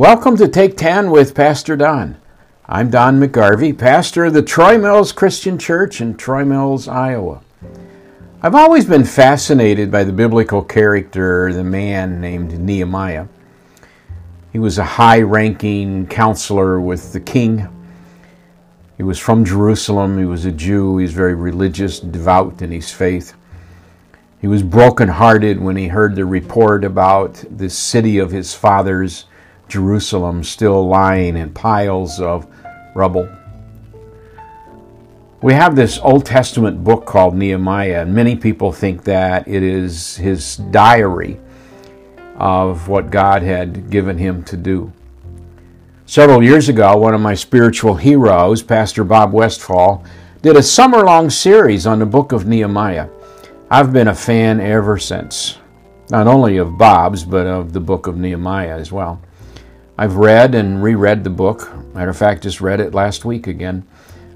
Welcome to Take 10 with Pastor Don. I'm Don McGarvey, pastor of the Troy Mills Christian Church in Troy Mills, Iowa. I've always been fascinated by the biblical character, the man named Nehemiah. He was a high ranking counselor with the king. He was from Jerusalem. He was a Jew. He was very religious, devout in his faith. He was brokenhearted when he heard the report about the city of his fathers Jerusalem still lying in piles of rubble. We have this Old Testament book called Nehemiah, and many people think that it is his diary of what God had given him to do. Several years ago, one of my spiritual heroes, Pastor Bob Westfall, did a summer long series on the book of Nehemiah. I've been a fan ever since, not only of Bob's, but of the book of Nehemiah as well. I've read and reread the book. Matter of fact, just read it last week again.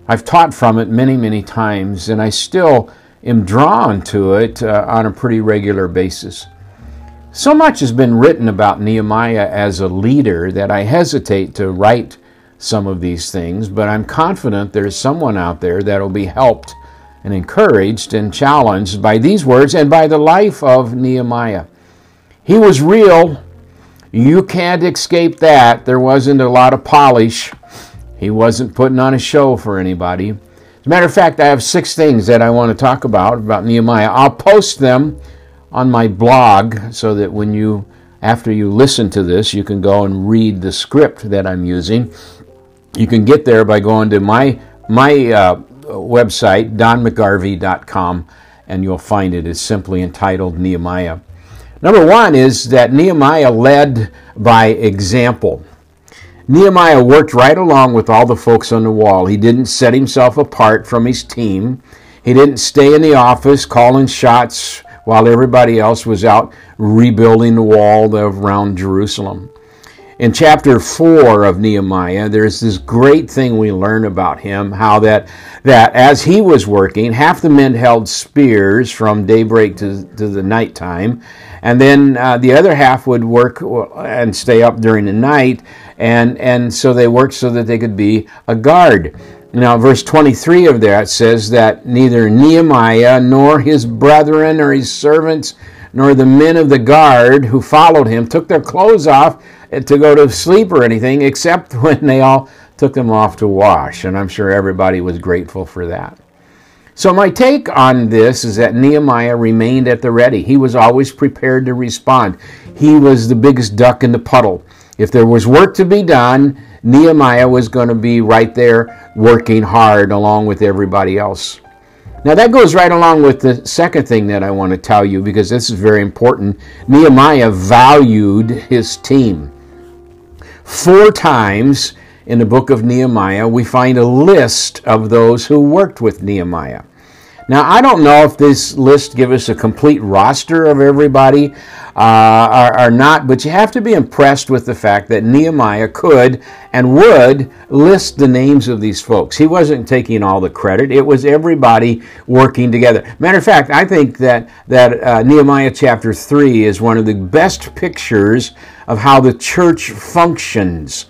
I've taught from it many, many times, and I still am drawn to it uh, on a pretty regular basis. So much has been written about Nehemiah as a leader that I hesitate to write some of these things, but I'm confident there's someone out there that will be helped and encouraged and challenged by these words and by the life of Nehemiah. He was real you can't escape that. There wasn't a lot of polish. He wasn't putting on a show for anybody. As a matter of fact, I have six things that I want to talk about about Nehemiah. I'll post them on my blog so that when you after you listen to this, you can go and read the script that I'm using. You can get there by going to my my uh, website donmcgarvey.com and you'll find. It's simply entitled Nehemiah. Number one is that Nehemiah led by example. Nehemiah worked right along with all the folks on the wall. He didn't set himself apart from his team. He didn't stay in the office calling shots while everybody else was out rebuilding the wall around Jerusalem. In chapter 4 of Nehemiah, there's this great thing we learn about him how that, that as he was working, half the men held spears from daybreak to, to the nighttime, and then uh, the other half would work and stay up during the night, and, and so they worked so that they could be a guard. Now, verse 23 of that says that neither Nehemiah nor his brethren or his servants nor the men of the guard who followed him took their clothes off to go to sleep or anything, except when they all took them off to wash. And I'm sure everybody was grateful for that. So, my take on this is that Nehemiah remained at the ready. He was always prepared to respond. He was the biggest duck in the puddle. If there was work to be done, Nehemiah was going to be right there working hard along with everybody else. Now, that goes right along with the second thing that I want to tell you because this is very important. Nehemiah valued his team. Four times in the book of Nehemiah, we find a list of those who worked with Nehemiah. Now, I don't know if this list gives us a complete roster of everybody uh, or, or, not, but you have to be impressed with the fact that Nehemiah could and would list the names of these folks. He wasn't taking all the credit, it was everybody working together. Matter of fact, I think that, that uh, Nehemiah chapter 3 is one of the best pictures of how the church functions.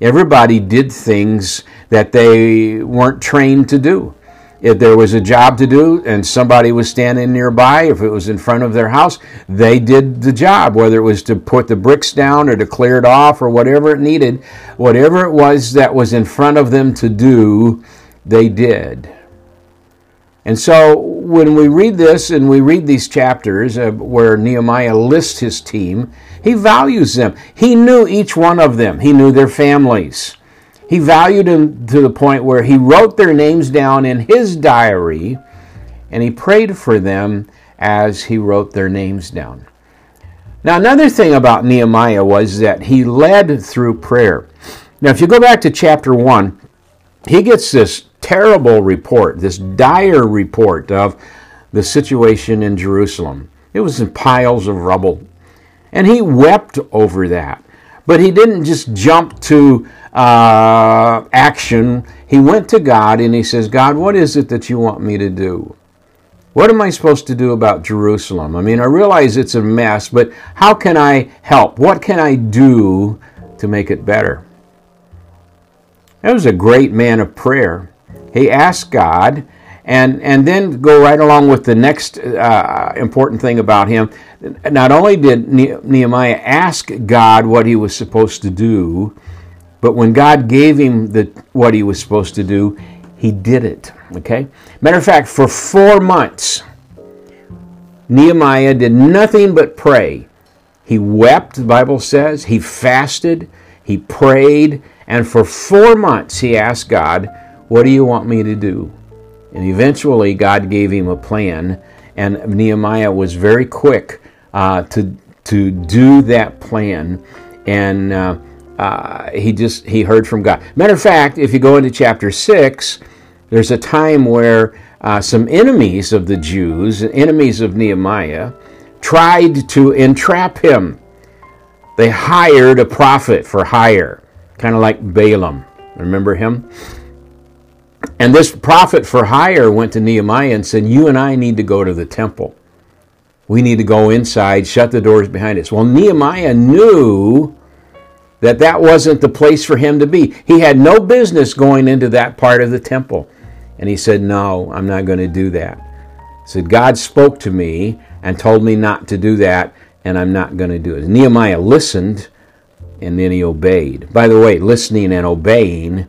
Everybody did things that they weren't trained to do. If there was a job to do and somebody was standing nearby, if it was in front of their house, they did the job, whether it was to put the bricks down or to clear it off or whatever it needed. Whatever it was that was in front of them to do, they did. And so when we read this and we read these chapters uh, where Nehemiah lists his team, he values them. He knew each one of them, he knew their families. He valued them to the point where he wrote their names down in his diary and he prayed for them as he wrote their names down. Now, another thing about Nehemiah was that he led through prayer. Now, if you go back to chapter 1, he gets this terrible report, this dire report of the situation in Jerusalem. It was in piles of rubble. And he wept over that. But he didn't just jump to uh, action. He went to God and he says, God, what is it that you want me to do? What am I supposed to do about Jerusalem? I mean, I realize it's a mess, but how can I help? What can I do to make it better. That was a great man of prayer. He asked God, and, and then go right along with the next uh, important thing about him. Not only did Nehemiah ask God what he was supposed to do, but when God gave him the, what he was supposed to do, he did it. Okay? Matter of fact, for four months, Nehemiah did nothing but pray. He wept, the Bible says. He fasted. He prayed. And for four months, he asked God, What do you want me to do? And eventually, God gave him a plan. And Nehemiah was very quick uh, to, to do that plan. And uh, uh, he just he heard from God. Matter of fact, if you go into chapter 6, there's a time where uh, some enemies of the Jews, enemies of Nehemiah, tried to entrap him. They hired a prophet for hire, kind of like Balaam. Remember him? And this prophet for hire went to Nehemiah and said, You and I need to go to the temple. We need to go inside, shut the doors behind us. Well, Nehemiah knew that that wasn't the place for him to be. He had no business going into that part of the temple. And he said, No, I'm not going to do that. He said, God spoke to me and told me not to do that, and I'm not going to do it. Nehemiah listened and then he obeyed. By the way, listening and obeying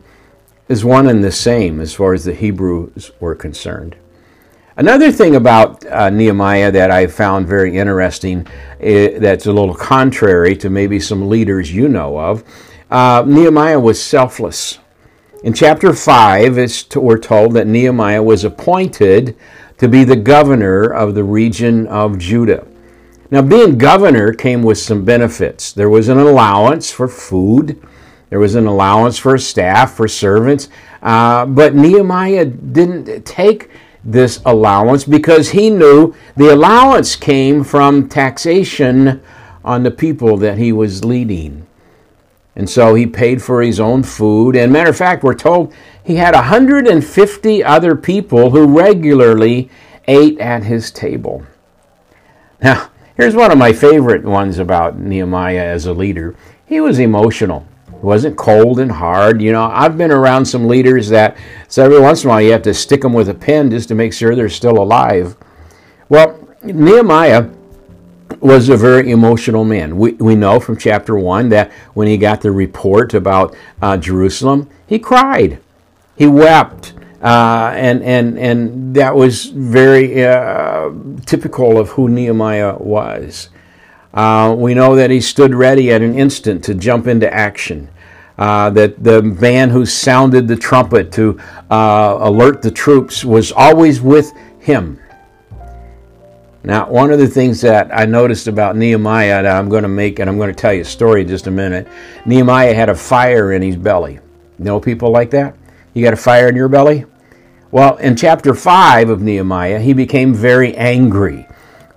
is one and the same as far as the Hebrews were concerned. Another thing about uh, Nehemiah that I found very interesting, uh, that's a little contrary to maybe some leaders you know of, uh, Nehemiah was selfless. In chapter 5, we're told that Nehemiah was appointed to be the governor of the region of Judah. Now, being governor came with some benefits. There was an allowance for food, there was an allowance for staff, for servants, uh, but Nehemiah didn't take this allowance because he knew the allowance came from taxation on the people that he was leading. And so he paid for his own food. And matter of fact, we're told he had 150 other people who regularly ate at his table. Now, here's one of my favorite ones about Nehemiah as a leader. He was emotional. He wasn't cold and hard. You know, I've been around some leaders that so every once in a while you have to stick them with a pen just to make sure they're still alive. Well, Nehemiah was a very emotional man. We, we know from chapter 1 that when he got the report about uh, Jerusalem, he cried. He wept. Uh, and, and, and that was very uh, typical of who Nehemiah was. Uh, we know that he stood ready at an instant to jump into action. Uh, that the man who sounded the trumpet to uh, alert the troops was always with him. Now, one of the things that I noticed about Nehemiah that I'm going to make, and I'm going to tell you a story in just a minute. Nehemiah had a fire in his belly. You know people like that? You got a fire in your belly? Well, in chapter 5 of Nehemiah, he became very angry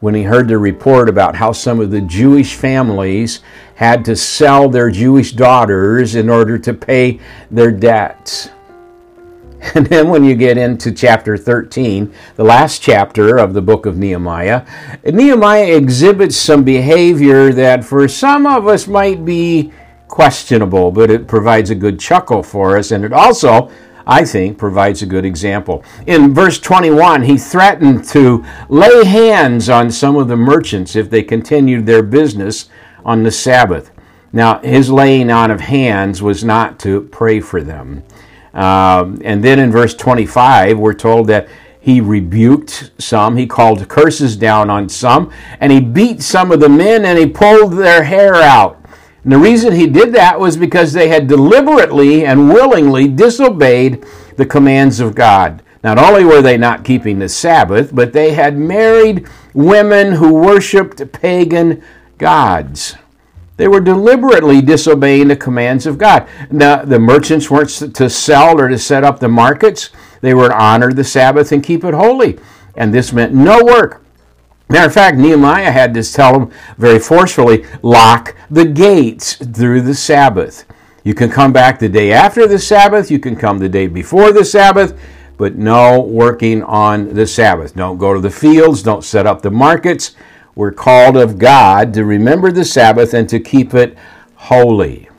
when he heard the report about how some of the Jewish families had to sell their Jewish daughters in order to pay their debts. And then when you get into chapter 13, the last chapter of the book of Nehemiah, Nehemiah exhibits some behavior that for some of us might be questionable, but it provides a good chuckle for us. And it also, I think, provides a good example. In verse 21, he threatened to lay hands on some of the merchants if they continued their business on the Sabbath. Now, his laying on of hands was not to pray for them. Um, and then in verse 25, we're told that he rebuked some, he called curses down on some, and he beat some of the men and he pulled their hair out. And the reason he did that was because they had deliberately and willingly disobeyed the commands of God. Not only were they not keeping the Sabbath, but they had married women who worshiped pagan gods. They were deliberately disobeying the commands of God. Now, the merchants weren't to sell or to set up the markets, they were to honor the Sabbath and keep it holy. And this meant no work. Matter of fact, Nehemiah had to tell them very forcefully lock the gates through the Sabbath. You can come back the day after the Sabbath, you can come the day before the Sabbath, but no working on the Sabbath. Don't go to the fields, don't set up the markets. We're called of God to remember the Sabbath and to keep it holy.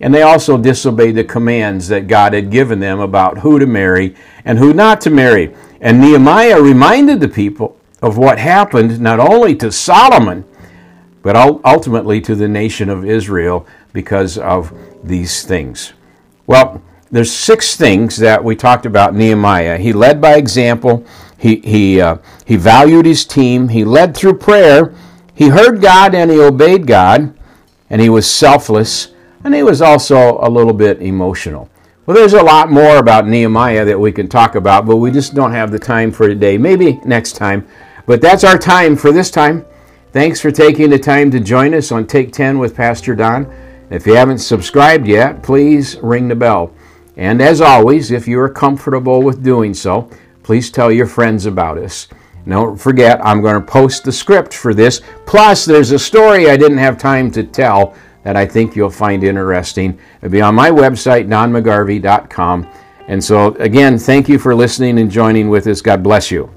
And they also disobeyed the commands that God had given them about who to marry and who not to marry. And Nehemiah reminded the people of what happened not only to Solomon, but ultimately to the nation of Israel because of these things. Well, there's six things that we talked about Nehemiah. He led by example. He, he, uh, he valued his team. He led through prayer. He heard God and he obeyed God. And he was selfless. And he was also a little bit emotional. Well, there's a lot more about Nehemiah that we can talk about, but we just don't have the time for today. Maybe next time. But that's our time for this time. Thanks for taking the time to join us on Take 10 with Pastor Don. If you haven't subscribed yet, please ring the bell. And as always, if you are comfortable with doing so, please tell your friends about us. Don't forget, I'm going to post the script for this. Plus, there's a story I didn't have time to tell that I think you'll find interesting. It'll be on my website, donmcgarvey.com. And so, again, thank you for listening and joining with us. God bless you.